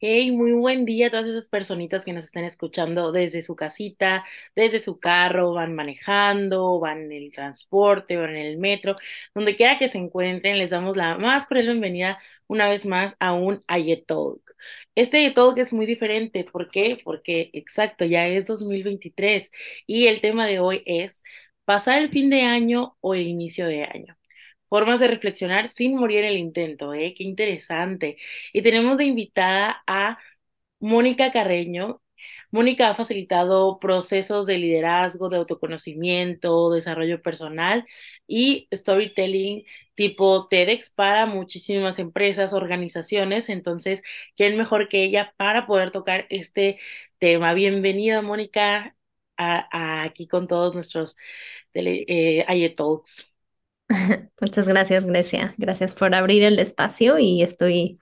Hey, muy buen día a todas esas personitas que nos están escuchando desde su casita, desde su carro, van manejando, van en el transporte, van en el metro, donde quiera que se encuentren, les damos la más cordial bienvenida una vez más a un Ayetalk. Este Ayetalk es muy diferente, ¿por qué? Porque, exacto, ya es 2023 y el tema de hoy es pasar el fin de año o el inicio de año. Formas de reflexionar sin morir en el intento, ¿eh? Qué interesante. Y tenemos de invitada a Mónica Carreño. Mónica ha facilitado procesos de liderazgo, de autoconocimiento, desarrollo personal y storytelling tipo TEDx para muchísimas empresas, organizaciones. Entonces, ¿quién mejor que ella para poder tocar este tema? Bienvenida, Mónica, aquí con todos nuestros eh, Talks. Muchas gracias, Grecia. Gracias por abrir el espacio y estoy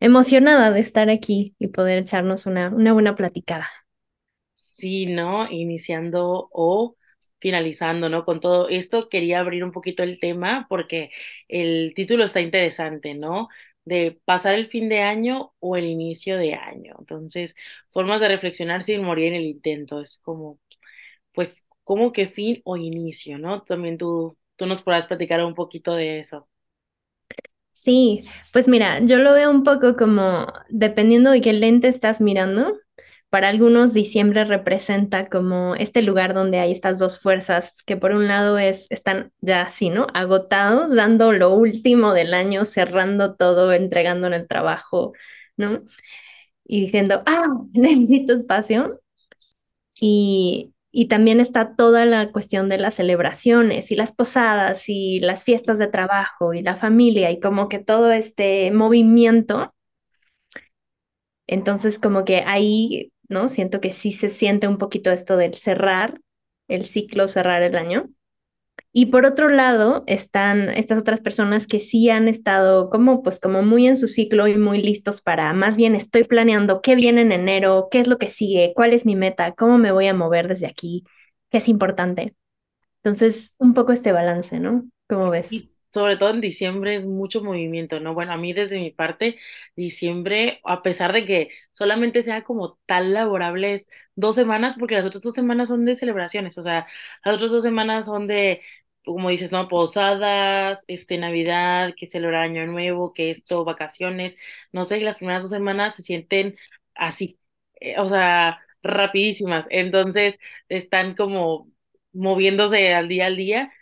emocionada de estar aquí y poder echarnos una, una buena platicada. Sí, ¿no? Iniciando o finalizando, ¿no? Con todo esto quería abrir un poquito el tema porque el título está interesante, ¿no? De pasar el fin de año o el inicio de año. Entonces, formas de reflexionar sin morir en el intento. Es como, pues, como que fin o inicio, ¿no? También tú tú nos podrás platicar un poquito de eso. Sí, pues mira, yo lo veo un poco como dependiendo de qué lente estás mirando. Para algunos diciembre representa como este lugar donde hay estas dos fuerzas que por un lado es están ya así, ¿no? Agotados, dando lo último del año, cerrando todo, entregando en el trabajo, ¿no? Y diciendo, ah, necesito espacio. Y, y también está toda la cuestión de las celebraciones y las posadas y las fiestas de trabajo y la familia y como que todo este movimiento. Entonces como que ahí, ¿no? Siento que sí se siente un poquito esto del cerrar el ciclo, cerrar el año. Y por otro lado, están estas otras personas que sí han estado como, pues, como muy en su ciclo y muy listos para, más bien estoy planeando qué viene en enero, qué es lo que sigue, cuál es mi meta, cómo me voy a mover desde aquí, qué es importante. Entonces, un poco este balance, ¿no? ¿Cómo ves? sobre todo en diciembre es mucho movimiento, ¿no? Bueno, a mí desde mi parte, diciembre, a pesar de que solamente sea como tal laborable, es dos semanas, porque las otras dos semanas son de celebraciones, o sea, las otras dos semanas son de como dices, ¿no? Posadas, este, Navidad, que es el Año Nuevo, que esto, vacaciones, no sé, las primeras dos semanas se sienten así, eh, o sea, rapidísimas, entonces están como moviéndose al día al día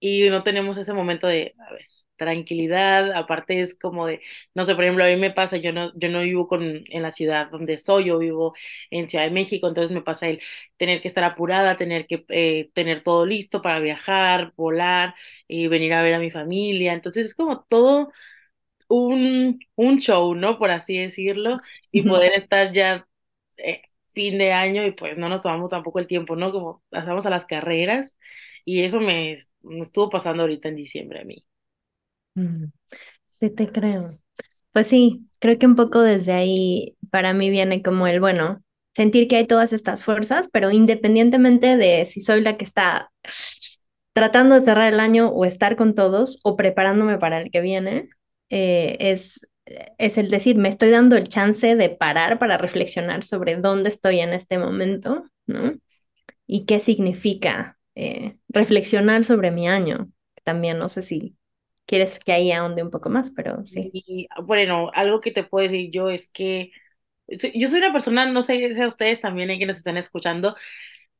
y no tenemos ese momento de, a ver, tranquilidad, aparte es como de, no sé, por ejemplo, a mí me pasa, yo no, yo no vivo con, en la ciudad donde estoy, yo vivo en Ciudad de México, entonces me pasa el tener que estar apurada, tener que eh, tener todo listo para viajar, volar, y venir a ver a mi familia, entonces es como todo un, un show, ¿no? Por así decirlo, y poder estar ya eh, fin de año y pues no nos tomamos tampoco el tiempo, ¿no? Como pasamos a las carreras y eso me, me estuvo pasando ahorita en diciembre a mí. Mm, sí, te creo. Pues sí, creo que un poco desde ahí para mí viene como el, bueno, sentir que hay todas estas fuerzas, pero independientemente de si soy la que está tratando de cerrar el año o estar con todos o preparándome para el que viene, eh, es, es el decir, me estoy dando el chance de parar para reflexionar sobre dónde estoy en este momento, ¿no? Y qué significa eh, reflexionar sobre mi año. También no sé si quieres que ahí ahonde un poco más, pero sí. Bueno, algo que te puedo decir yo es que yo soy una persona, no sé si a ustedes también, hay quienes están escuchando,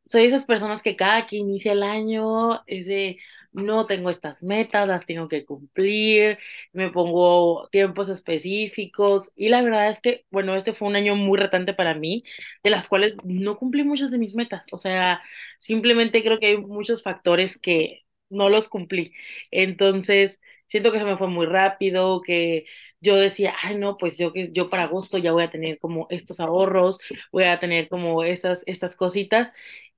soy esas personas que cada que inicia el año es de, no tengo estas metas, las tengo que cumplir, me pongo tiempos específicos y la verdad es que, bueno, este fue un año muy retante para mí, de las cuales no cumplí muchas de mis metas, o sea, simplemente creo que hay muchos factores que no los cumplí. Entonces, siento que se me fue muy rápido, que yo decía, ay, no, pues yo, yo para agosto ya voy a tener como estos ahorros, voy a tener como estas, estas cositas,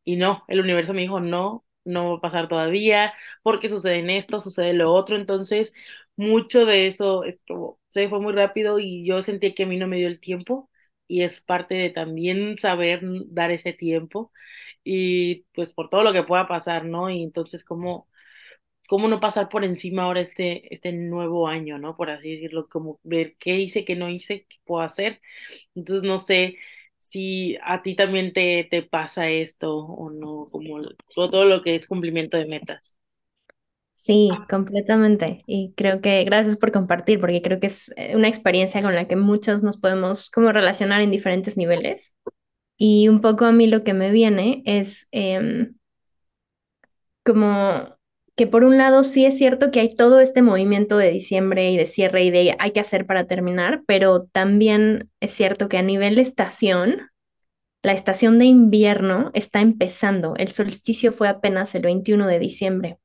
y no, el universo me dijo, no, no va a pasar todavía, porque sucede esto, sucede lo otro, entonces mucho de eso esto, se fue muy rápido y yo sentí que a mí no me dio el tiempo y es parte de también saber dar ese tiempo y pues por todo lo que pueda pasar, ¿no? Y entonces como cómo no pasar por encima ahora este, este nuevo año, ¿no? Por así decirlo, como ver qué hice, qué no hice, qué puedo hacer. Entonces, no sé si a ti también te, te pasa esto o no, como todo lo que es cumplimiento de metas. Sí, completamente. Y creo que gracias por compartir, porque creo que es eh, una experiencia con la que muchos nos podemos como relacionar en diferentes niveles. Y un poco a mí lo que me viene es em, como que por un lado sí es cierto que hay todo este movimiento de diciembre y de cierre y de hay que hacer para terminar, pero también es cierto que a nivel de estación, la estación de invierno está empezando. El solsticio fue apenas el 21 de diciembre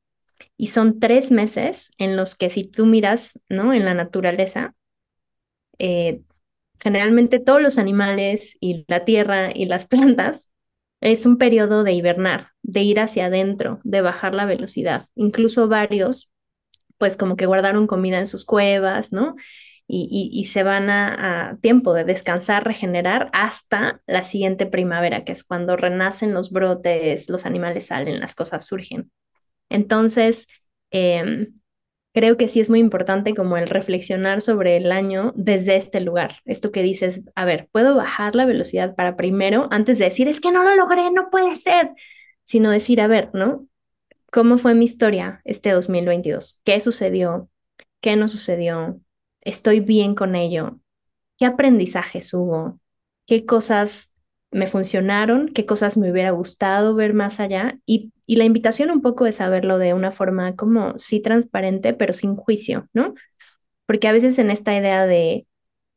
y son tres meses en los que si tú miras, ¿no? En la naturaleza, eh, generalmente todos los animales y la tierra y las plantas es un periodo de hibernar, de ir hacia adentro, de bajar la velocidad. Incluso varios, pues como que guardaron comida en sus cuevas, ¿no? Y, se van a, a, tiempo de descansar, regenerar hasta la siguiente primavera, que es cuando renacen los brotes, los animales salen, las cosas surgen. Entonces, eh, creo que sí es muy importante como el reflexionar sobre el año desde este lugar. Esto que dices, a ver, ¿puedo bajar la velocidad para primero, antes de decir, es que no lo logré, no puede ser, sino decir, a ver, ¿no? ¿Cómo fue mi historia este 2022? ¿Qué sucedió? ¿Qué no sucedió? ¿Estoy bien con ello? ¿Qué aprendizajes hubo? ¿Qué cosas me funcionaron, qué cosas me hubiera gustado ver más allá y, y la invitación un poco es saberlo de una forma como sí transparente, pero sin juicio, ¿no? Porque a veces en esta idea de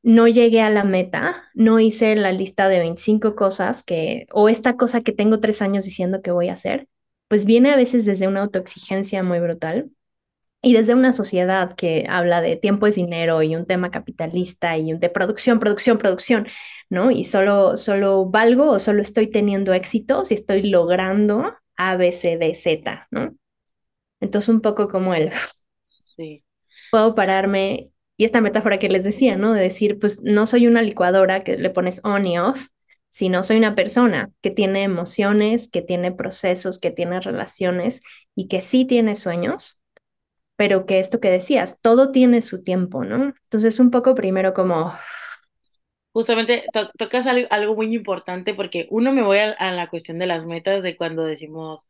no llegué a la meta, no hice la lista de 25 cosas que, o esta cosa que tengo tres años diciendo que voy a hacer, pues viene a veces desde una autoexigencia muy brutal y desde una sociedad que habla de tiempo es dinero y un tema capitalista y de producción, producción, producción, ¿no? Y solo, solo valgo o solo estoy teniendo éxito si estoy logrando A, B, C, D, Z, ¿no? Entonces un poco como el... Sí. Puedo pararme, y esta metáfora que les decía, ¿no? De decir, pues no soy una licuadora que le pones on y off, sino soy una persona que tiene emociones, que tiene procesos, que tiene relaciones y que sí tiene sueños pero que esto que decías, todo tiene su tiempo, ¿no? Entonces, un poco primero como... Justamente tocas algo, muy importante porque uno me voy a, la cuestión de las metas de cuando decimos,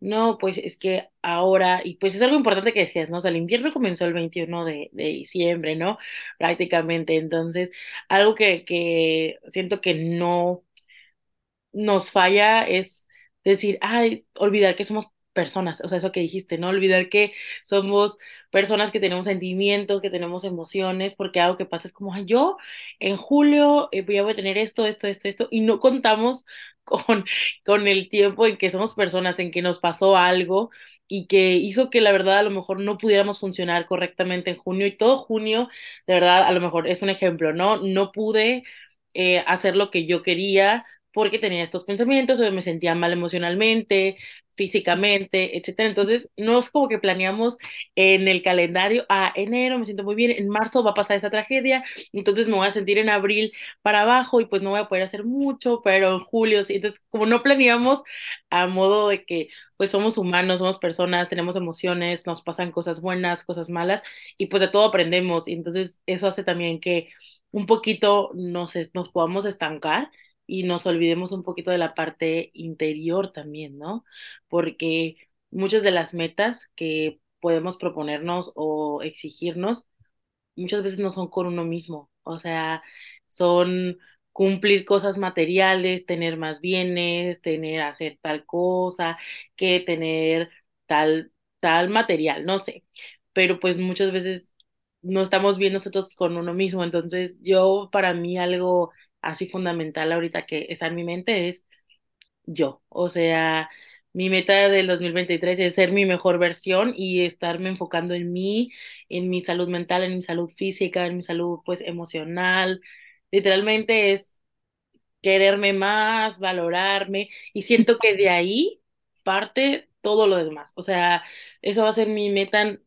no, pues es que ahora, y pues es algo importante que decías, ¿no? O sea, el invierno comenzó el 21 de, de diciembre, ¿no? Prácticamente, entonces, algo que, que siento que no nos falla es decir, ay, olvidar que somos personas, o sea, eso que dijiste, no olvidar que somos personas que tenemos sentimientos, que tenemos emociones, porque algo que pasa es como, yo en julio eh, voy a tener esto, esto, esto, esto, y no contamos con, con el tiempo en que somos personas, en que nos pasó algo y que hizo que la verdad a lo mejor no pudiéramos funcionar correctamente en junio y todo junio, de verdad, a lo mejor es un ejemplo, ¿no? No pude eh, hacer lo que yo quería porque tenía estos pensamientos, o me sentía mal emocionalmente, físicamente, etcétera. Entonces, no es como que planeamos en el calendario, a enero me siento muy bien, en marzo va a pasar esa tragedia, entonces me voy a sentir en abril para abajo y pues no voy a poder hacer mucho, pero en julio sí. Entonces, como no planeamos a modo de que pues somos humanos, somos personas, tenemos emociones, nos pasan cosas buenas, cosas malas y pues de todo aprendemos y entonces eso hace también que un poquito nos, nos podamos estancar y nos olvidemos un poquito de la parte interior también, ¿no? Porque muchas de las metas que podemos proponernos o exigirnos muchas veces no son con uno mismo, o sea, son cumplir cosas materiales, tener más bienes, tener, hacer tal cosa, que tener tal, tal material, no sé, pero pues muchas veces no estamos bien nosotros con uno mismo, entonces yo para mí algo así fundamental ahorita que está en mi mente es yo. O sea, mi meta del 2023 es ser mi mejor versión y estarme enfocando en mí, en mi salud mental, en mi salud física, en mi salud pues emocional. Literalmente es quererme más, valorarme y siento que de ahí parte todo lo demás. O sea, eso va a ser mi meta.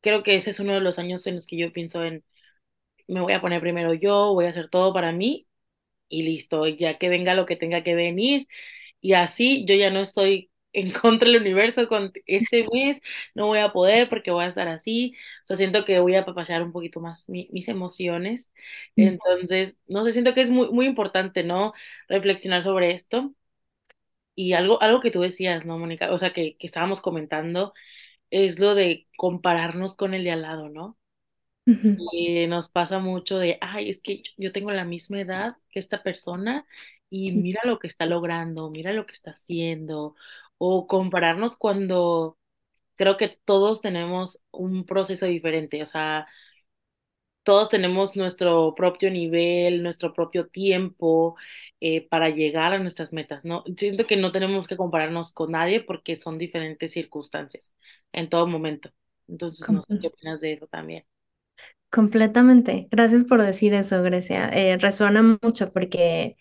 Creo que ese es uno de los años en los que yo pienso en me voy a poner primero yo, voy a hacer todo para mí y listo, ya que venga lo que tenga que venir. Y así yo ya no estoy en contra del universo con este mes, no voy a poder porque voy a estar así, o sea, siento que voy a apapachar un poquito más mi- mis emociones, entonces, no sé, siento que es muy, muy importante, ¿no? Reflexionar sobre esto y algo, algo que tú decías, ¿no, Mónica? O sea, que, que estábamos comentando, es lo de compararnos con el de al lado, ¿no? Y nos pasa mucho de, ay, es que yo tengo la misma edad que esta persona y mira lo que está logrando, mira lo que está haciendo, o compararnos cuando creo que todos tenemos un proceso diferente, o sea, todos tenemos nuestro propio nivel, nuestro propio tiempo eh, para llegar a nuestras metas, ¿no? Siento que no tenemos que compararnos con nadie porque son diferentes circunstancias en todo momento. Entonces, no sé qué opinas de eso también. Completamente. Gracias por decir eso, Grecia. Eh, resuena mucho porque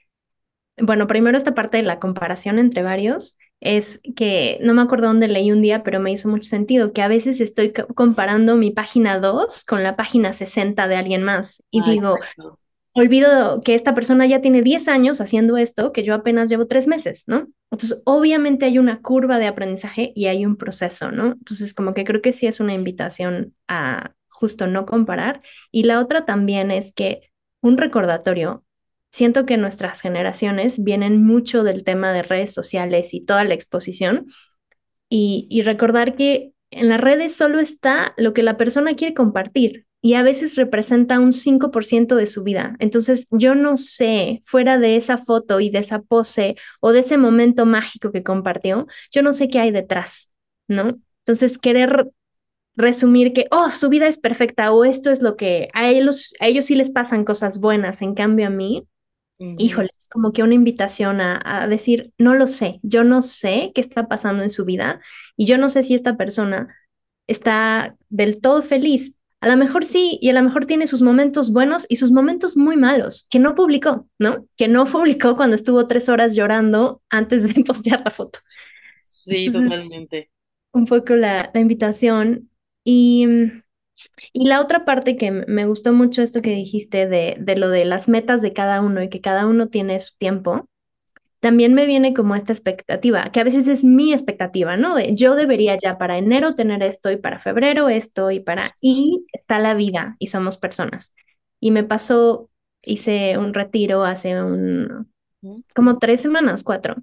Bueno, primero esta parte de la comparación entre varios es que no me acuerdo dónde leí un día, pero me hizo mucho sentido, que a veces estoy co- comparando mi página 2 con la página 60 de alguien más y Ah, digo, exacto. olvido que esta persona ya tiene 10 años haciendo esto, que yo apenas llevo tres meses, ¿no? Entonces, obviamente hay una curva de aprendizaje y hay un proceso, ¿no? Entonces, como que creo que sí es una invitación a justo no comparar. Y la otra también es que un recordatorio, siento que nuestras generaciones vienen mucho del tema de redes sociales y toda la exposición y, recordar que en las redes solo está lo que la persona quiere compartir y a veces representa un 5% de su vida. Entonces, yo no sé, fuera de esa foto y de esa pose o de ese momento mágico que compartió, yo no sé qué hay detrás, ¿no? Entonces, querer resumir que, oh, su vida es perfecta o esto es lo que a ellos, a ellos sí les pasan cosas buenas, en cambio a mí Ujú, híjole, es como que una invitación a, a decir, no lo sé, yo no sé qué está pasando en su vida y yo no sé si esta persona está del todo feliz. A lo mejor sí, y a lo mejor tiene sus momentos buenos y sus momentos muy malos, que no publicó, ¿no? Que no publicó cuando estuvo tres horas llorando antes de postear la foto. Sí, Entonces, totalmente. un poco la, la invitación. Y, mm, y la otra parte que me gustó mucho esto que dijiste de, de lo de las metas de cada uno y que cada uno tiene su tiempo también me viene como esta expectativa, que a veces es mi expectativa, ¿no? De yo debería ya para enero tener esto y para febrero esto y para... Y está la vida y somos personas. Y me pasó, hice un retiro hace un, como tres semanas, cuatro,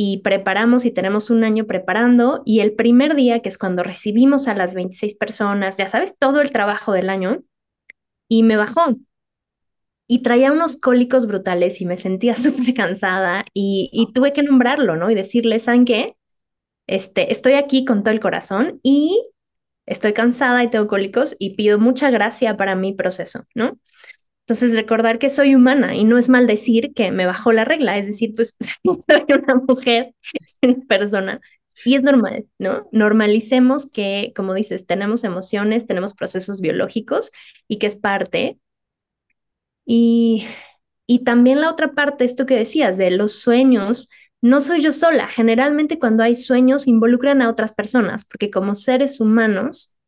y preparamos y tenemos un año preparando y el primer día, que es cuando recibimos a las 26 personas, ya sabes, todo el trabajo del año, y me bajó y traía unos cólicos brutales y me sentía súper cansada y, y tuve que nombrarlo, ¿no? Y decirle, ¿saben qué? Este, estoy aquí con todo el corazón y estoy cansada y tengo cólicos y pido mucha gracia para mi proceso, ¿no? Entonces, recordar que soy humana y no es mal decir que me bajó la regla, es decir, pues soy una mujer, soy una persona y es normal, ¿no? Normalicemos que, como dices, tenemos emociones, tenemos procesos biológicos y que es parte. Y y también la otra parte, esto que decías de los sueños, no soy yo sola. Generalmente cuando hay sueños involucran a otras personas, porque como seres humanos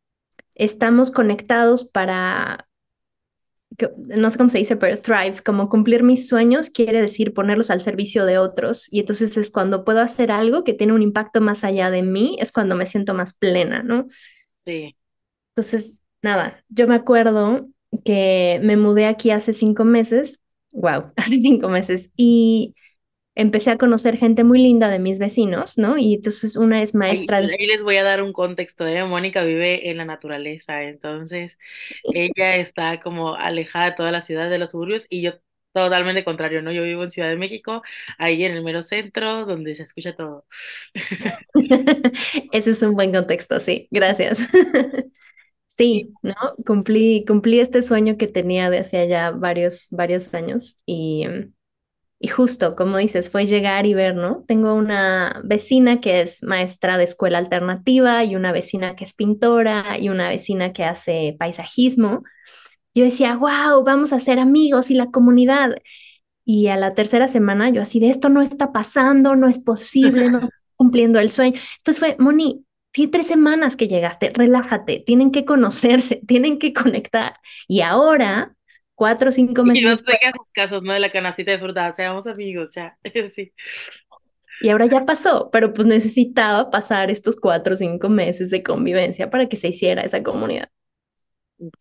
estamos conectados para, no sé cómo se dice, pero thrive, como cumplir mis sueños quiere decir ponerlos al servicio de otros. Y entonces es cuando puedo hacer algo que tiene un impacto más allá de mí, es cuando me siento más plena, ¿no? Sí. Entonces, nada, yo me acuerdo que me mudé aquí hace cinco meses, wow, hace cinco meses, y empecé a conocer gente muy linda de mis vecinos, ¿no? Y entonces una es Ahí, maestra de... ahí les voy a dar un contexto, ¿eh? Mónica vive en la naturaleza, entonces ella está como alejada de toda la ciudad de los suburbios y yo totalmente contrario, ¿no? Yo vivo en Ciudad de México, ahí en el mero centro, donde se escucha todo. Ese es un buen contexto, sí, gracias. Sí. ¿no? Cumplí, cumplí este sueño que tenía de hace ya varios, varios años y, y justo, como dices, fue llegar y ver, ¿no? Tengo una vecina que es maestra de escuela alternativa y una vecina que es pintora y una vecina que hace paisajismo. Yo decía, wow, vamos a ser amigos y la comunidad. Y a la tercera semana yo así de esto no está pasando, no es posible, no estoy cumpliendo el sueño. Entonces fue, Moni, tiene tres semanas que llegaste, relájate, tienen que conocerse, tienen que conectar. Y ahora, cuatro o cinco Y meses no después, sé qué sus casos, ¿no? De la canacita de fruta, seamos amigos, ya. Sí. Y ahora ya pasó, pero pues necesitaba pasar estos cuatro o cinco meses de convivencia para que se hiciera esa comunidad. Ok,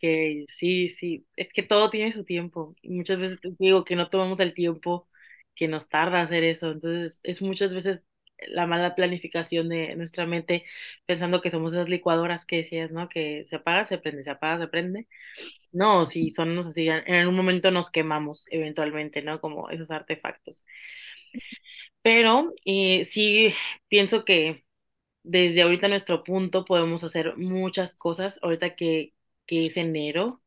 sí, sí, es que todo tiene su tiempo. Y muchas veces te digo que no tomamos el tiempo que nos tarda hacer eso. Entonces, es muchas veces la mala planificación de nuestra mente pensando que somos esas licuadoras que decías, ¿no? Que se apaga, se prende, se apaga, se prende. No, si son así, en algún momento nos quemamos eventualmente, ¿no? Como esos artefactos. Pero eh, sí pienso que desde ahorita nuestro punto podemos hacer muchas cosas, ahorita que, que es enero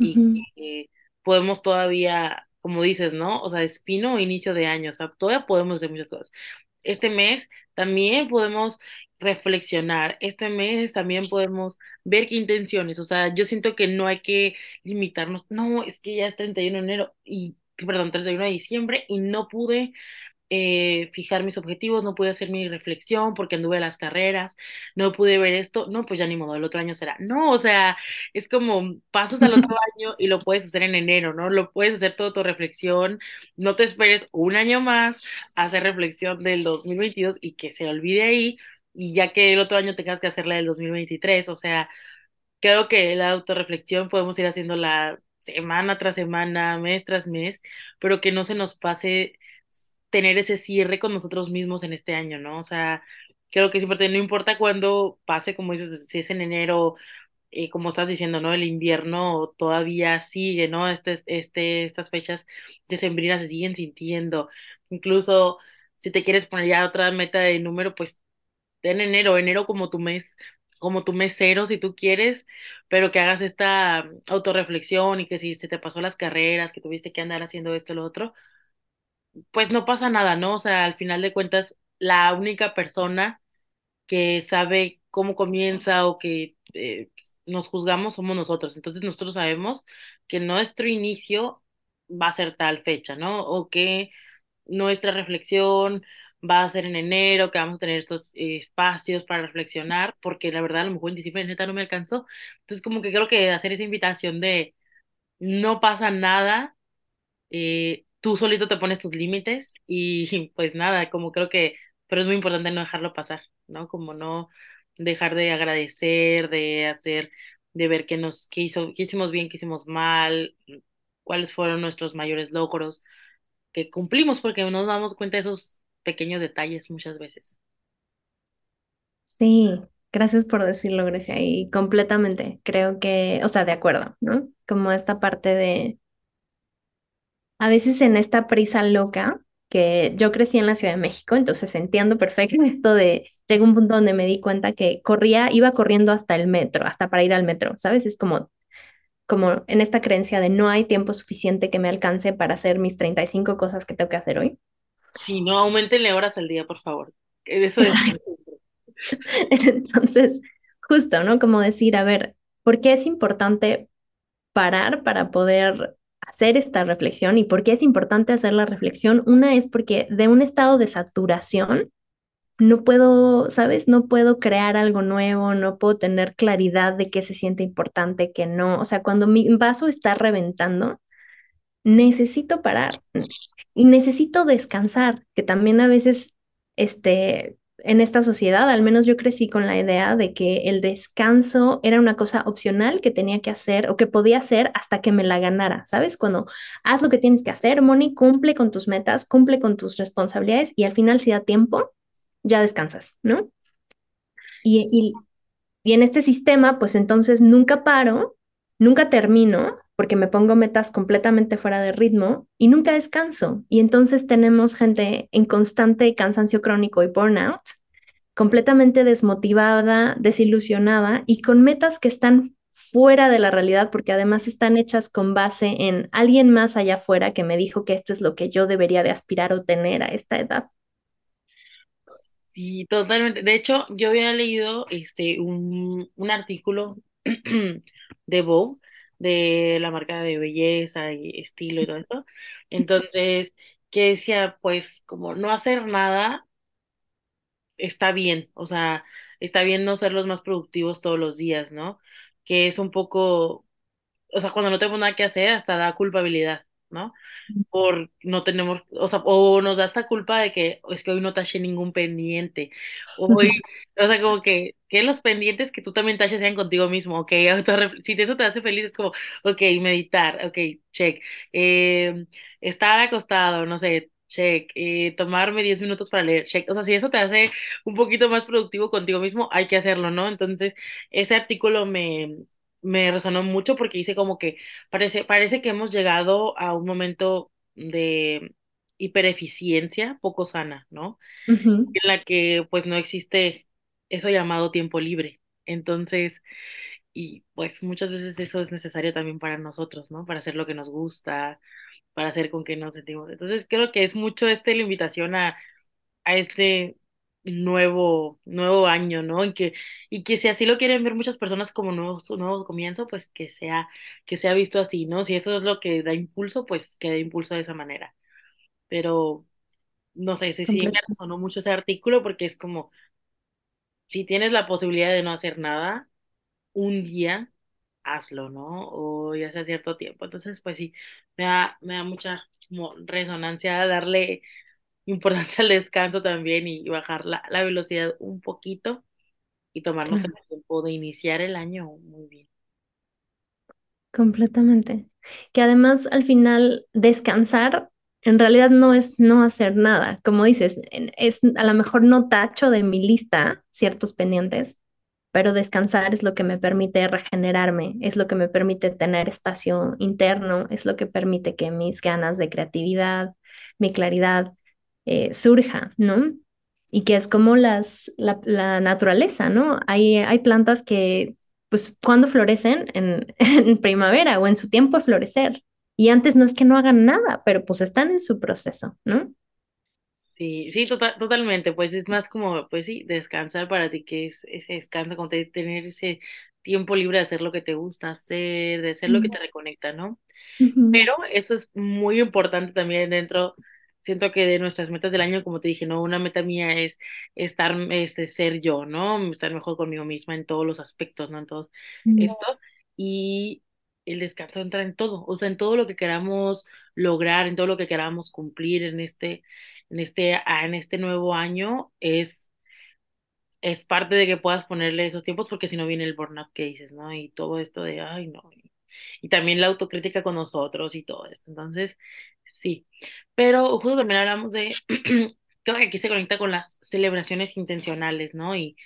y Ujú, que podemos todavía, como dices, ¿no? O sea, es fino inicio de año, o sea, todavía podemos hacer muchas cosas. Este mes también podemos reflexionar, este mes también podemos ver qué intenciones, o sea, yo siento que no hay que limitarnos, no, es que ya es 31 de enero y, perdón, 31 de diciembre y no pude eh, fijar mis objetivos, no pude hacer mi reflexión porque anduve a las carreras, no pude ver esto, no, pues ya ni modo, el otro año será. No, o sea, es como pasas al otro año y lo puedes hacer en enero, ¿no? Lo puedes hacer todo tu reflexión, no te esperes un año más a hacer reflexión del 2022 y que se olvide ahí y ya que el otro año tengas que hacer la del 2023, o sea, creo que la autorreflexión podemos ir haciéndola semana tras semana, mes tras mes, pero que no se nos pase tener ese cierre con nosotros mismos en este año, ¿no? O sea, creo que es importante, no importa cuándo pase, como dices, si es en enero, eh, como estás diciendo, ¿no? El invierno todavía sigue, ¿no? Este, este, estas fechas decembrinas se siguen sintiendo. Incluso si te quieres poner ya otra meta de número, pues en enero, enero como tu mes, como tu mes cero si tú quieres, pero que hagas esta autorreflexión y que si se te pasó las carreras, que tuviste que andar haciendo esto lo otro, pues no pasa nada, ¿no? O sea, al final de cuentas, la única persona que sabe cómo comienza o que eh, nos juzgamos somos nosotros. Entonces nosotros sabemos que nuestro inicio va a ser tal fecha, ¿no? O que nuestra reflexión va a ser en enero, que vamos a tener estos espacios para reflexionar, porque la verdad a lo mejor en diciembre neta no me alcanzó. Entonces como que creo que hacer esa invitación de no pasa nada eh, tú solito te pones tus límites y pues nada, como creo que, pero es muy importante no dejarlo pasar, ¿no? Como no dejar de agradecer, de hacer, de ver qué nos, qué hizo, qué hicimos bien, qué hicimos mal, cuáles fueron nuestros mayores logros, que cumplimos porque no nos damos cuenta de esos pequeños detalles muchas veces. Sí, gracias por decirlo, Grecia, y completamente, creo que, o sea, de acuerdo, ¿no? Como esta parte de, a veces en esta prisa loca, que yo crecí en la Ciudad de México, entonces entiendo perfecto esto de, llega un punto donde me di cuenta que corría, iba corriendo hasta el metro, hasta para ir al metro, ¿sabes? Es como, como en esta creencia de no hay tiempo suficiente que me alcance para hacer mis 35 cosas que tengo que hacer hoy. Si no, aumentenle horas al día, por favor. Eh, Eso es. Entonces, justo, ¿no? Como decir, a ver, ¿por qué es importante parar para poder hacer esta reflexión? ¿Y por qué es importante hacer la reflexión? Una es porque de un estado de saturación no puedo, ¿sabes? No puedo crear algo nuevo, no puedo tener claridad de qué se siente importante, qué no. O sea, cuando mi vaso está reventando, necesito parar y necesito descansar, que también a veces, este, en esta sociedad, al menos yo crecí con la idea de que el descanso era una cosa opcional que tenía que hacer o que podía hacer hasta que me la ganara, ¿sabes? Cuando haz lo que tienes que hacer, Moni, cumple con tus metas, cumple con tus responsabilidades y al final si da tiempo, ya descansas, ¿no? Y, y y en este sistema, pues entonces nunca paro, nunca termino, porque me pongo metas completamente fuera de ritmo y nunca descanso. Y entonces tenemos gente en constante cansancio crónico y burnout, completamente desmotivada, desilusionada y con metas que están fuera de la realidad, porque además están hechas con base en alguien más allá afuera que me dijo que esto es lo que yo debería de aspirar o tener a esta edad. Sí, totalmente. De hecho, yo había leído este un, un artículo de Vogue, de la marca de belleza y estilo y todo eso. Entonces, que decía, pues, como no hacer nada está bien, o sea, está bien no ser los más productivos todos los días, ¿no? Que es un poco, o sea, cuando no tengo nada que hacer, hasta da culpabilidad, ¿no? por no tenemos, o sea, o nos da esta culpa de que es que hoy no taché ningún pendiente. Hoy, o sea, como que, que los pendientes que tú también taches sean contigo mismo, ok, si eso te hace feliz es como, ok, meditar, ok, check. Eh, estar acostado, no sé, check. Eh, tomarme 10 minutos para leer, check. O sea, si eso te hace un poquito más productivo contigo mismo, hay que hacerlo, ¿no? Entonces, ese artículo me, me resonó mucho porque dice como que parece, parece que hemos llegado a un momento de hipereficiencia poco sana, ¿no? En la que pues no existe eso llamado tiempo libre. Entonces, y pues muchas veces eso es necesario también para nosotros, ¿no? Para hacer lo que nos gusta, para hacer con que nos sentimos. Entonces, creo que es mucho este la invitación a, a este nuevo, nuevo año, ¿no? Y que, y que si así lo quieren ver muchas personas como nuevo, nuevo comienzo, pues que sea, que sea visto así, ¿no? Si eso es lo que da impulso, pues que dé impulso de esa manera. Pero, no sé, sí, sí me resonó mucho ese artículo porque es como, si tienes la posibilidad de no hacer nada, un día, hazlo, ¿no? O ya sea cierto tiempo. Entonces, pues sí, me da, me da mucha como resonancia darle importancia al descanso también y bajar la, la velocidad un poquito y tomarnos el Claro. tiempo de iniciar el año muy bien. Completamente. Que además al final descansar en realidad no es no hacer nada. Como dices, es a lo mejor no tacho de mi lista ciertos pendientes, pero descansar es lo que me permite regenerarme, es lo que me permite tener espacio interno, es lo que permite que mis ganas de creatividad, mi claridad eh, surja, ¿no? Y que es como las, la, la naturaleza, ¿no? Hay, hay plantas que, pues, cuando florecen en, en primavera o en su tiempo de florecer. Y antes no es que no hagan nada, pero pues están en su proceso, ¿no? Sí, sí, tota- totalmente, pues es más como, pues sí, descansar para ti, que es ese descanso, como te- tener ese tiempo libre de hacer lo que te gusta hacer, de hacer lo que te reconecta, ¿no? Pero eso es muy importante también dentro, siento que de nuestras metas del año, como te dije, ¿no? Una meta mía es estar, este, ser yo, ¿no? Estar mejor conmigo misma en todos los aspectos, ¿no? En todo esto. Y el descanso entra en todo, o sea, en todo lo que queramos lograr, en todo lo que queramos cumplir en este, en este, ah, en este nuevo año, es es parte de que puedas ponerle esos tiempos porque si no viene el burnout que dices, ¿no? Y todo esto de, ay, no. Y, también la autocrítica con nosotros y todo esto. Entonces, sí. Pero justo también hablamos de, creo que aquí se conecta con las celebraciones intencionales, ¿no? Y,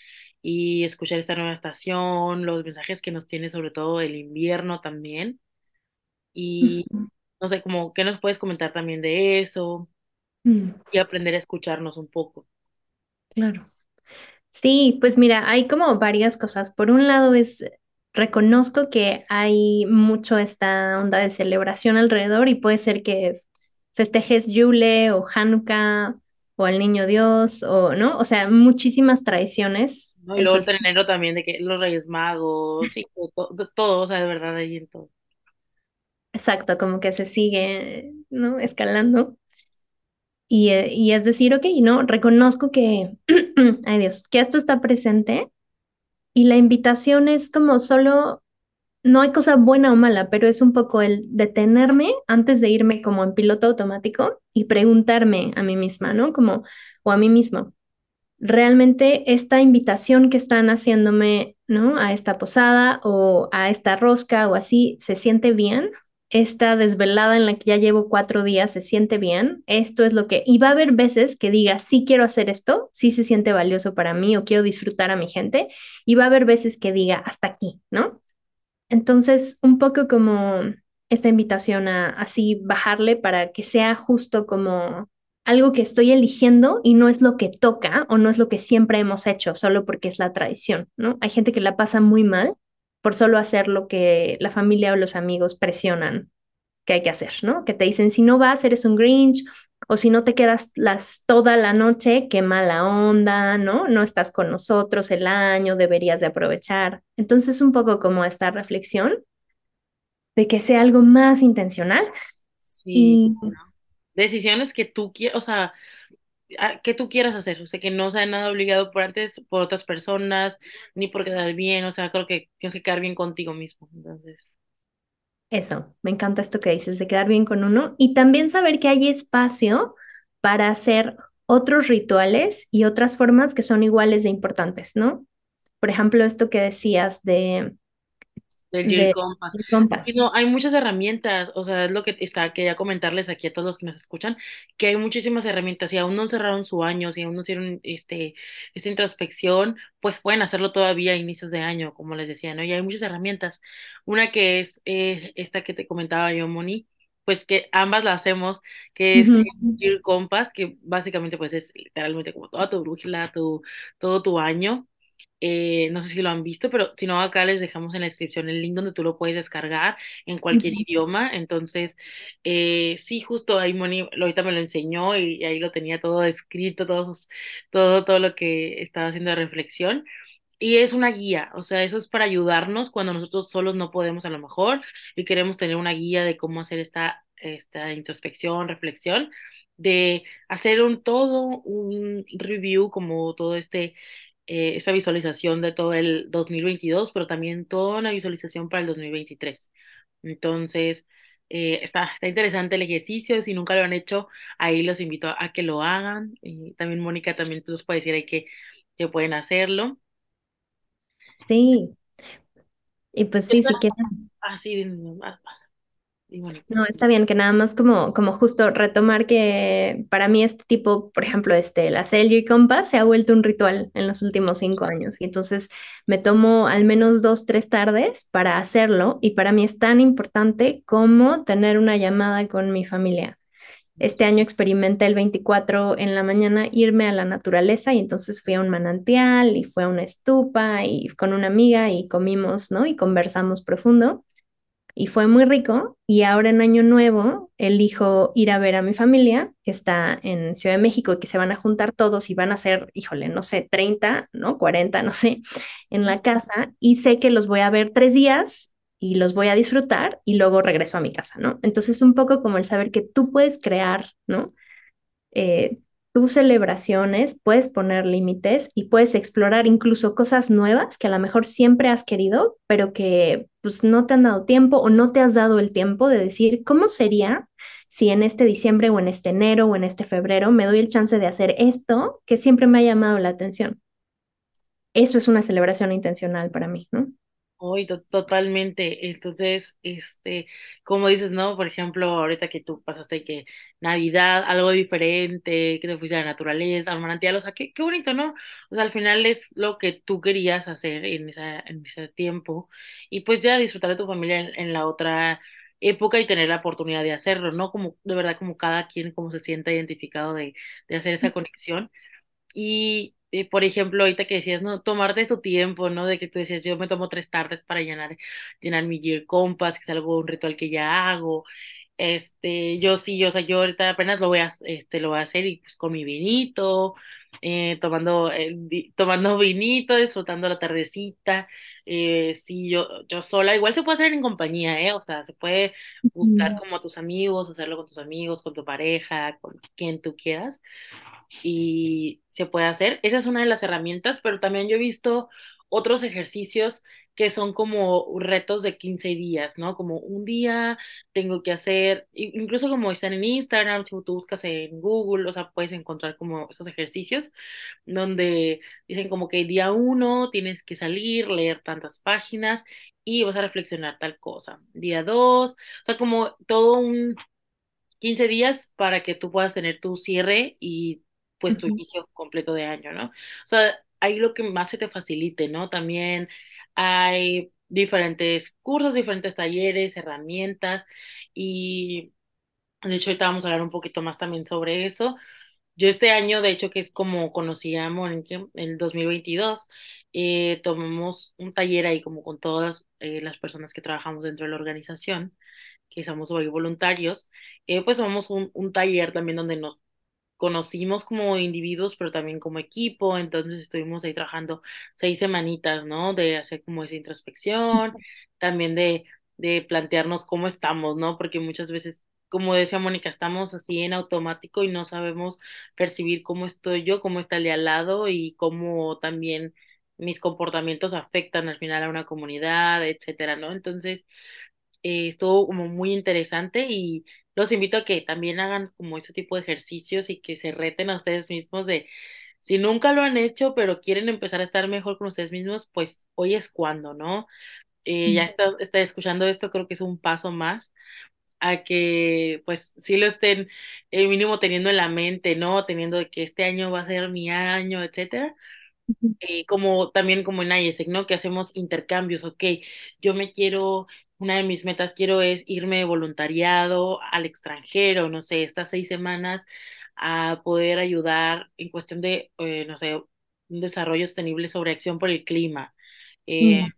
y escuchar esta nueva estación, los mensajes que nos tiene sobre todo el invierno también. Y no sé, como, ¿qué nos puedes comentar también de eso? mm, Y aprender a escucharnos un poco. Claro. Sí, pues mira, hay como varias cosas. Por un lado es, reconozco que hay mucho esta onda de celebración alrededor y puede ser que festejes Yule o Hanukkah o al Niño Dios o, ¿no? O sea, muchísimas tradiciones. ¿no? Y luego el enero también de que los Reyes Magos, y de to- de todo, o sea, de verdad ahí en todo. exacto, como que se sigue, ¿no? Escalando. Y, eh, y es decir, ok, ¿no? Reconozco que, ay Dios, que esto está presente y la invitación es como solo no hay cosa buena o mala, pero es un poco el detenerme antes de irme como en piloto automático y preguntarme a mí misma, ¿no? Como, o a mí mismo, ¿realmente esta invitación que están haciéndome, ¿no? A esta posada o a esta rosca o así, ¿se siente bien? Esta desvelada en la que ya llevo cuatro días se siente bien. Esto es lo que... Y va a haber veces que diga, sí quiero hacer esto, sí se siente valioso para mí o quiero disfrutar a mi gente. Y va a haber veces que diga, hasta aquí, ¿no? Entonces, un poco como esta invitación a así bajarle para que sea justo como algo que estoy eligiendo y no es lo que toca o no es lo que siempre hemos hecho, solo porque es la tradición, ¿no? Hay gente que la pasa muy mal por solo hacer lo que la familia o los amigos presionan que hay que hacer, ¿no? Que te dicen, si no vas, eres un Grinch, o si no te quedas las, toda la noche, qué mala onda, ¿no? No estás con nosotros el año, deberías de aprovechar. Entonces, un poco como esta reflexión de que sea algo más intencional Sí, y decisiones que tú quieras, o sea, que tú quieras hacer, o sea, que no sea nada obligado por antes, por otras personas, ni por quedar bien, o sea, creo que tienes que quedar bien contigo mismo, entonces. Eso, me encanta esto que dices, de quedar bien con uno y también saber que hay espacio para hacer otros rituales y otras formas que son iguales de importantes, ¿no? Por ejemplo, esto que decías de, Del Jill de, Compass. de Y compas. no, hay muchas herramientas, o sea, es lo que está, quería comentarles aquí a todos los que nos escuchan, que hay muchísimas herramientas, si aún no cerraron su año, si aún no hicieron este, esta introspección, pues pueden hacerlo todavía a inicios de año, como les decía, ¿no? Y hay muchas herramientas. Una que es eh, esta que te comentaba yo, Moni, pues que ambas la hacemos, que es Ujú. el Jill Compass, que básicamente pues es literalmente como toda tu brújula, tu, todo tu año. Eh, no sé si lo han visto, pero si no, acá les dejamos en la descripción el link donde tú lo puedes descargar en cualquier idioma. Entonces, eh, sí, justo ahí Moni ahorita me lo enseñó y, y ahí lo tenía todo escrito, todos, todo, todo lo que estaba haciendo de reflexión. Y es una guía, o sea, eso es para ayudarnos cuando nosotros solos no podemos a lo mejor y queremos tener una guía de cómo hacer esta, esta introspección, reflexión, de hacer un todo, un review, como todo este, eh, esa visualización de todo el 2022, pero también toda una visualización para el 2023. Entonces, eh, está, está interesante el ejercicio, si nunca lo han hecho, ahí los invito a, que lo hagan. Y también Mónica también nos puede decir ahí que, que pueden hacerlo. Sí, y pues sí, si quieren. Ah, sí, pasa. Y No, está bien que nada más como, como justo retomar que para mí este tipo, por ejemplo, este, la Celgir Compass se ha vuelto un ritual en los últimos cinco años y entonces me tomo al menos dos, tres tardes para hacerlo y para mí es tan importante como tener una llamada con mi familia. Este año experimenté el 24 en la mañana irme a la naturaleza y entonces fui a un manantial y fue a una estupa y con una amiga y comimos, ¿no? Y conversamos profundo y fue muy rico. Y ahora en Año Nuevo elijo ir a ver a mi familia, que está en Ciudad de México, y que se van a juntar todos y van a ser, híjole, no sé, 30, ¿no? 40, no sé, en la casa. Y sé que los voy a ver tres días y los voy a disfrutar y luego regreso a mi casa, ¿no? Entonces, un poco como el saber que tú puedes crear, ¿no? eh, tus celebraciones, puedes poner límites y puedes explorar incluso cosas nuevas que a lo mejor siempre has querido, pero que pues no te han dado tiempo o no te has dado el tiempo de decir cómo sería si en este diciembre o en este enero o en este febrero me doy el chance de hacer esto que siempre me ha llamado la atención. Eso es una celebración intencional para mí, ¿no? Hoy to- totalmente. Entonces, este, como dices, ¿no? Por ejemplo, ahorita que tú pasaste que Navidad, algo diferente, que te fuiste a la naturaleza, al manantial, o sea, qué, qué bonito, ¿no? O sea, al final es lo que tú querías hacer en esa, en ese tiempo y pues ya disfrutar de tu familia en, en la otra época y tener la oportunidad de hacerlo, ¿no? Como, de verdad, como cada quien, como se sienta identificado de, de hacer esa conexión. Y, eh, por ejemplo, ahorita que decías, no, tomarte tu tiempo, ¿no? De que tú decías, yo me tomo tres tardes para llenar, llenar mi Year Compass, que es algo, un ritual que ya hago. Este, yo sí, o sea, yo ahorita apenas lo voy a, este, lo voy a hacer y pues con mi vinito, eh, tomando, eh, tomando vinito, disfrutando la tardecita. Eh, sí, yo, yo sola, igual se puede hacer en compañía, ¿eh? O sea, se puede buscar como a tus amigos, hacerlo con tus amigos, con tu pareja, con quien tú quieras y se puede hacer. Esa es una de las herramientas, pero también yo he visto otros ejercicios que son como retos de 15 días, ¿no? Como un día tengo que hacer, incluso como están en Instagram, si tú buscas en Google, o sea, puedes encontrar como esos ejercicios donde dicen como que día uno tienes que salir, leer tantas páginas y vas a reflexionar tal cosa. Día dos, o sea, como todo un 15 días para que tú puedas tener tu cierre y pues tu Ujú. inicio completo de año, ¿no? O sea, ahí lo que más se te facilite, ¿no? También hay diferentes cursos, diferentes talleres, herramientas y de hecho ahorita vamos a hablar un poquito más también sobre eso. Yo este año, de hecho, que es como conocí a Mónica, el 2022, eh, tomamos un taller ahí como con todas eh, las personas que trabajamos dentro de la organización que somos hoy voluntarios, eh, pues un, un taller también donde nos conocimos como individuos, pero también como equipo, entonces estuvimos ahí trabajando seis semanitas, ¿no? De hacer como esa introspección, también de, de plantearnos cómo estamos, ¿no? Porque muchas veces, como decía Mónica, estamos así en automático y no sabemos percibir cómo estoy yo, cómo está el de al lado y cómo también mis comportamientos afectan al final a una comunidad, etcétera, ¿no? Entonces, eh, estuvo como muy interesante y los invito a que también hagan como ese tipo de ejercicios y que se reten a ustedes mismos de si nunca lo han hecho, pero quieren empezar a estar mejor con ustedes mismos, pues hoy es cuando, ¿no? Eh, ya está, está escuchando esto, creo que es un paso más a que pues sí lo estén el mínimo teniendo en la mente, ¿no? Teniendo que este año va a ser mi año, etcétera. Eh, como también como en IESEC, ¿no? Que hacemos intercambios, ok, yo me quiero, una de mis metas quiero es irme de voluntariado al extranjero, no sé, estas seis semanas a poder ayudar en cuestión de, eh, no sé, un desarrollo sostenible sobre acción por el clima. Eh, Mm,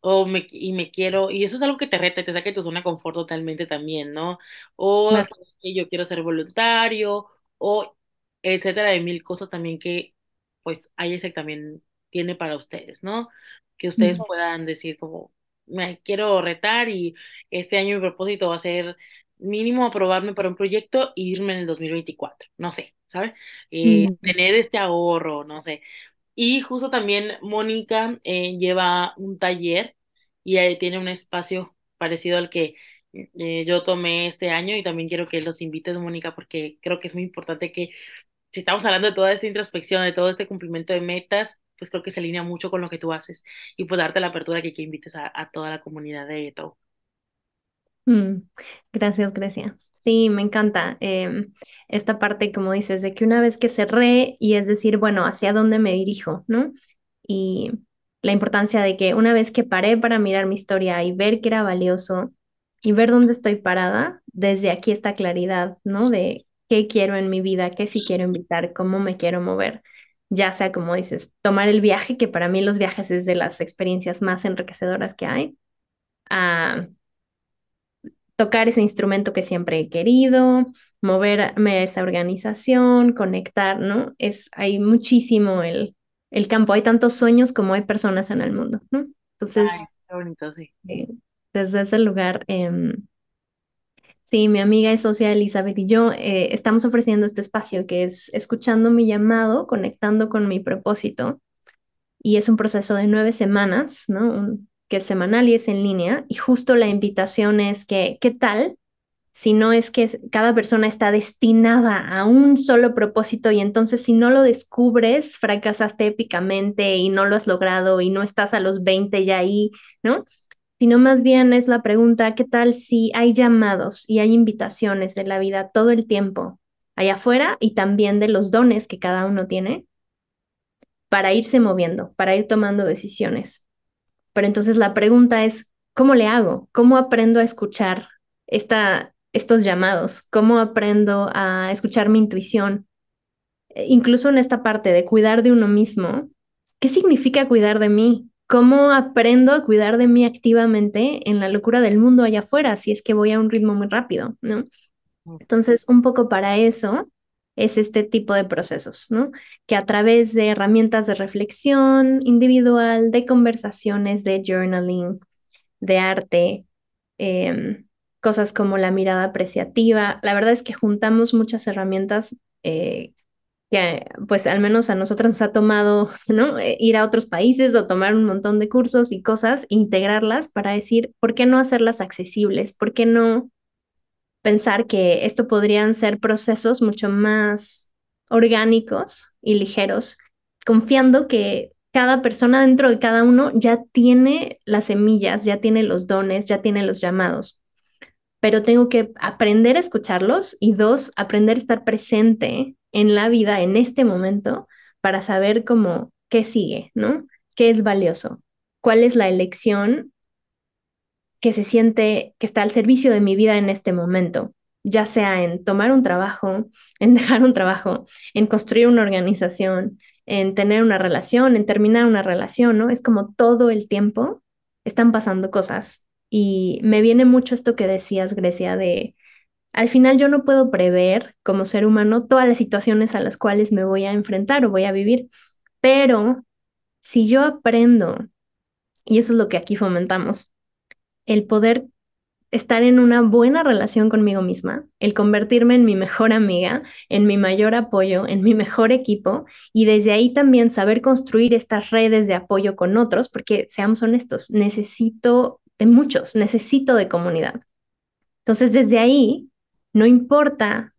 o me, y me quiero, y eso es algo que te reta, te saca de tu zona de confort totalmente también, ¿no? O claro. que yo quiero ser voluntario, o etcétera, de mil cosas también que, pues, IESEC también tiene para ustedes, ¿no? Que ustedes Mm, puedan decir como, me quiero retar y este año mi propósito va a ser mínimo aprobarme para un proyecto e irme en el 2024, no sé, ¿sabes? Eh, mm, tener este ahorro, no sé. Y justo también Mónica eh, lleva un taller y ahí tiene un espacio parecido al que eh, yo tomé este año y también quiero que los invites, Mónica, porque creo que es muy importante que si estamos hablando de toda esta introspección, de todo este cumplimiento de metas, pues creo que se alinea mucho con lo que tú haces y pues darte la apertura que, invites a, a toda la comunidad de todo. mm. Gracias, Grecia. Sí, me encanta em, esta parte, como dices, de que una vez que cerré y es decir, bueno, ¿hacia dónde me dirijo, no? Y la importancia de que una vez que paré para mirar mi historia y ver que era valioso y ver dónde estoy parada, desde aquí esta claridad, ¿no? De qué quiero en mi vida, qué sí quiero invitar, cómo me quiero mover. Ya sea, como dices, tomar el viaje, que para mí los viajes es de las experiencias más enriquecedoras que hay, a tocar ese instrumento que siempre he querido, moverme a esa organización, conectar, ¿no? Es, hay muchísimo el, el campo, hay tantos sueños como hay personas en el mundo, ¿no? Ay, Entonces, qué bonito, sí. eh, desde ese lugar, em, sí, mi amiga es socia Elizabeth y yo eh, estamos ofreciendo este espacio que es escuchando mi llamado, conectando con mi propósito, y es un proceso de nueve semanas, ¿no? Que es semanal y es en línea, y justo la invitación es que, ¿qué tal? sino es que cada persona está destinada a un solo propósito y entonces si no lo descubres, fracasaste épicamente y no lo has logrado y no estás a los 20 ya ahí, ¿no? Sino más bien es la pregunta, ¿qué tal si hay llamados y hay invitaciones de la vida todo el tiempo allá afuera y también de los dones que cada uno tiene para irse moviendo, para ir tomando decisiones? Pero entonces la pregunta es, ¿cómo le hago? ¿Cómo aprendo a escuchar esta, estos llamados? ¿Cómo aprendo a escuchar mi intuición? Eh, Incluso en esta parte de cuidar de uno mismo, ¿qué significa cuidar de mí? ¿Cómo aprendo a cuidar de mí activamente en la locura del mundo allá afuera si es que voy a un ritmo muy rápido, ¿no? Entonces, un poco para eso es este tipo de procesos, ¿no? Que a través de herramientas de reflexión individual, de conversaciones, de journaling, de arte, em, cosas como la mirada apreciativa, la verdad es que juntamos muchas herramientas eh, que pues al menos a nosotros nos ha tomado, ¿no? Eh, Ir a otros países o tomar un montón de cursos y cosas, integrarlas para decir, ¿por qué no hacerlas accesibles? ¿Por qué no pensar que esto podrían ser procesos mucho más orgánicos y ligeros, confiando que cada persona dentro de cada uno ya tiene las semillas, ya tiene los dones, ya tiene los llamados, pero tengo que aprender a escucharlos y dos, aprender a estar presente en la vida en este momento para saber cómo qué sigue, ¿no? ¿Qué es valioso? ¿Cuál es la elección que se siente que está al servicio de mi vida en este momento, ya sea en tomar un trabajo, en dejar un trabajo, en construir una organización, en tener una relación, en terminar una relación, ¿no? Es como todo el tiempo están pasando cosas. Y me viene mucho esto que decías, Grecia, de al final yo no puedo prever como ser humano todas las situaciones a las cuales me voy a enfrentar o voy a vivir, pero si yo aprendo, y eso es lo que aquí fomentamos, el poder estar en una buena relación conmigo misma, el convertirme en mi mejor amiga, en mi mayor apoyo, en mi mejor equipo y desde ahí también saber construir estas redes de apoyo con otros, porque seamos honestos, necesito de muchos, necesito de comunidad. Entonces, desde ahí, no importa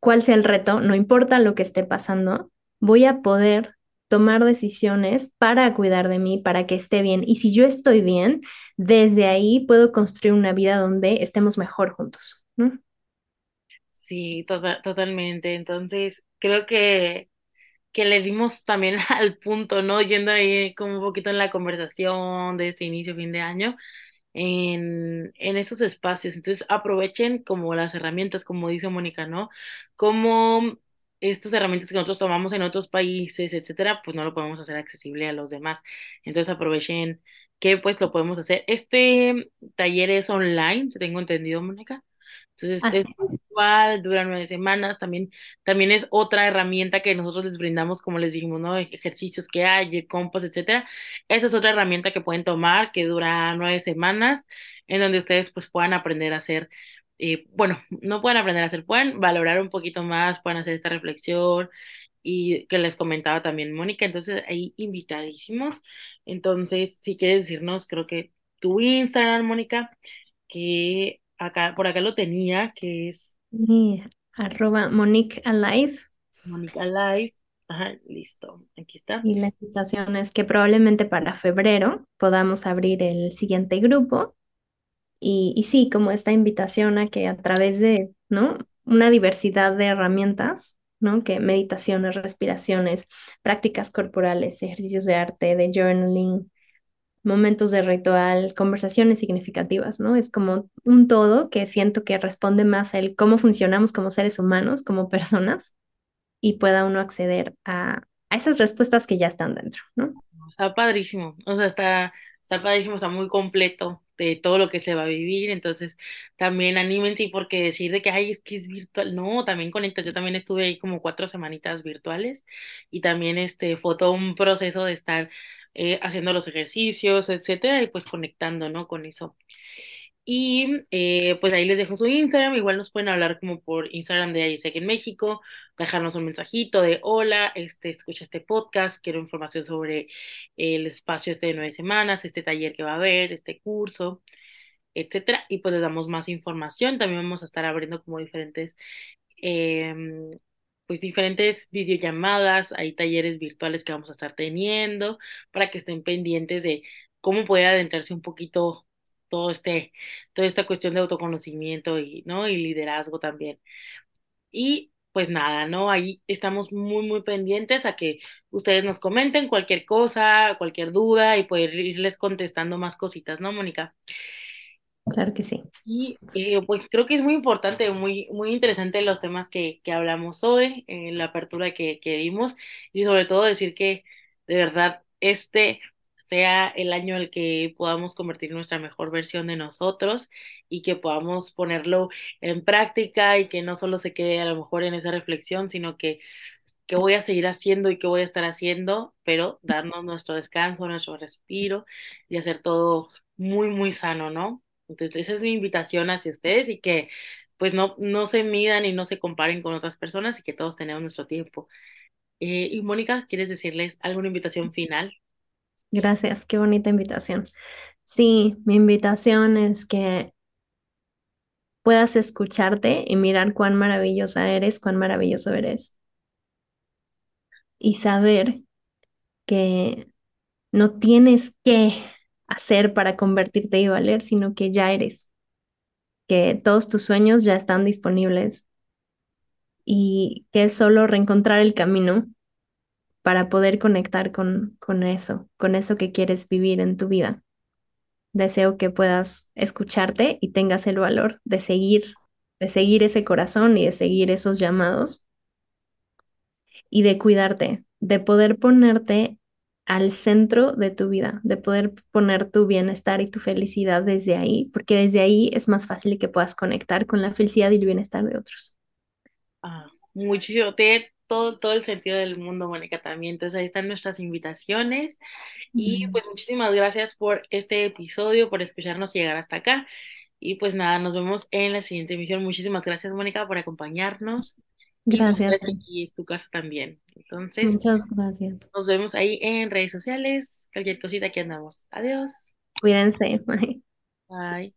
cuál sea el reto, no importa lo que esté pasando, voy a poder tomar decisiones para cuidar de mí, para que esté bien. Y si yo estoy bien, desde ahí puedo construir una vida donde estemos mejor juntos, ¿no? Sí, tota- totalmente. Entonces, creo que, que le dimos también al punto, ¿no? Yendo ahí como un poquito en la conversación de este inicio, fin de año, en, en esos espacios. Entonces, aprovechen como las herramientas, como dice Mónica, ¿no? Como estas herramientas que nosotros tomamos en otros países, etcétera, pues no lo podemos hacer accesible a los demás. Entonces, aprovechen que pues lo podemos hacer. Este taller es online, tengo entendido, Mónica. Entonces es Así. virtual, dura nueve semanas, también, también es otra herramienta que nosotros les brindamos, como les dijimos, ¿no? Ejercicios que hay, compas, etcétera. Esa es otra herramienta que pueden tomar, que dura nueve semanas, en donde ustedes pues puedan aprender a hacer, eh, bueno, no pueden aprender a hacer, pueden valorar un poquito más, pueden hacer esta reflexión y que les comentaba también Mónica, entonces ahí invitadísimos. Entonces, si quieres decirnos, creo que tu Instagram, Mónica que acá, por acá lo tenía, que es Y arroba Monique Alive. Mónica Live. Ajá, listo, aquí está. Y la invitación es que probablemente para febrero podamos abrir el siguiente grupo. Y, y sí, como esta invitación a que a través de, ¿no? Una diversidad de herramientas, ¿no? Que meditaciones, respiraciones, prácticas corporales, ejercicios de arte, de journaling, momentos de ritual, conversaciones significativas, ¿no? Es como un todo que siento que responde más a el cómo funcionamos como seres humanos, como personas, y pueda uno acceder a, a esas respuestas que ya están dentro, ¿no? Está padrísimo, o sea, está, está padrísimo, está muy completo de todo lo que se va a vivir, entonces también anímense, porque decir de que, ay, es que es virtual, no, también conectas, yo también estuve ahí como cuatro semanitas virtuales y también este, fue todo un proceso de estar eh, haciendo los ejercicios, etcétera, y pues conectando, ¿no? Con eso. Y eh, pues ahí les dejo su Instagram, igual nos pueden hablar como por Instagram de Ayesec en México, dejarnos un mensajito de hola, este, escucha este podcast, quiero información sobre el espacio este de nueve semanas, este taller que va a haber, este curso, etcétera, y pues les damos más información, también vamos a estar abriendo como diferentes em, pues diferentes videollamadas, hay talleres virtuales que vamos a estar teniendo para que estén pendientes de cómo puede adentrarse un poquito todo este, toda esta cuestión de autoconocimiento y, ¿no? y liderazgo también. Y pues nada, ¿no? Ahí estamos muy, muy pendientes a que ustedes nos comenten cualquier cosa, cualquier duda y poder irles contestando más cositas, ¿no, Mónica? Claro que sí. Y eh, pues creo que es muy importante, muy, muy interesante los temas que, que hablamos hoy, la apertura que, que dimos y sobre todo decir que de verdad este sea el año en el que podamos convertir nuestra mejor versión de nosotros y que podamos ponerlo en práctica y que no solo se quede a lo mejor en esa reflexión, sino que, que voy a seguir haciendo y que voy a estar haciendo, pero darnos nuestro descanso, nuestro respiro y hacer todo muy, muy sano, ¿no? Entonces, esa es mi invitación hacia ustedes y que pues no, no se midan y no se comparen con otras personas y que todos tenemos nuestro tiempo. Eh, y Mónica, ¿quieres decirles alguna invitación final? Gracias, qué bonita invitación. Sí, mi invitación es que puedas escucharte y mirar cuán maravillosa eres, cuán maravilloso eres. Y saber que no tienes que hacer para convertirte y valer, sino que ya eres, que todos tus sueños ya están disponibles y que es solo reencontrar el camino para poder conectar con, con eso, con eso que quieres vivir en tu vida. Deseo que puedas escucharte y tengas el valor de seguir, de seguir ese corazón y de seguir esos llamados y de cuidarte, de poder ponerte al centro de tu vida, de poder poner tu bienestar y tu felicidad desde ahí, porque desde ahí es más fácil que puedas conectar con la felicidad y el bienestar de otros. Ah, muchísimo, tiene todo, todo el sentido del mundo, Mónica, también. Entonces ahí están nuestras invitaciones y Mm. pues muchísimas gracias por este episodio, por escucharnos y llegar hasta acá. Y pues nada, nos vemos en la siguiente emisión. Muchísimas gracias, Mónica, por acompañarnos. Y Gracias, aquí es tu casa también. Entonces, muchas gracias. nos vemos ahí en redes sociales. Cualquier cosita que andamos. Adiós. Cuídense. Bye. Bye.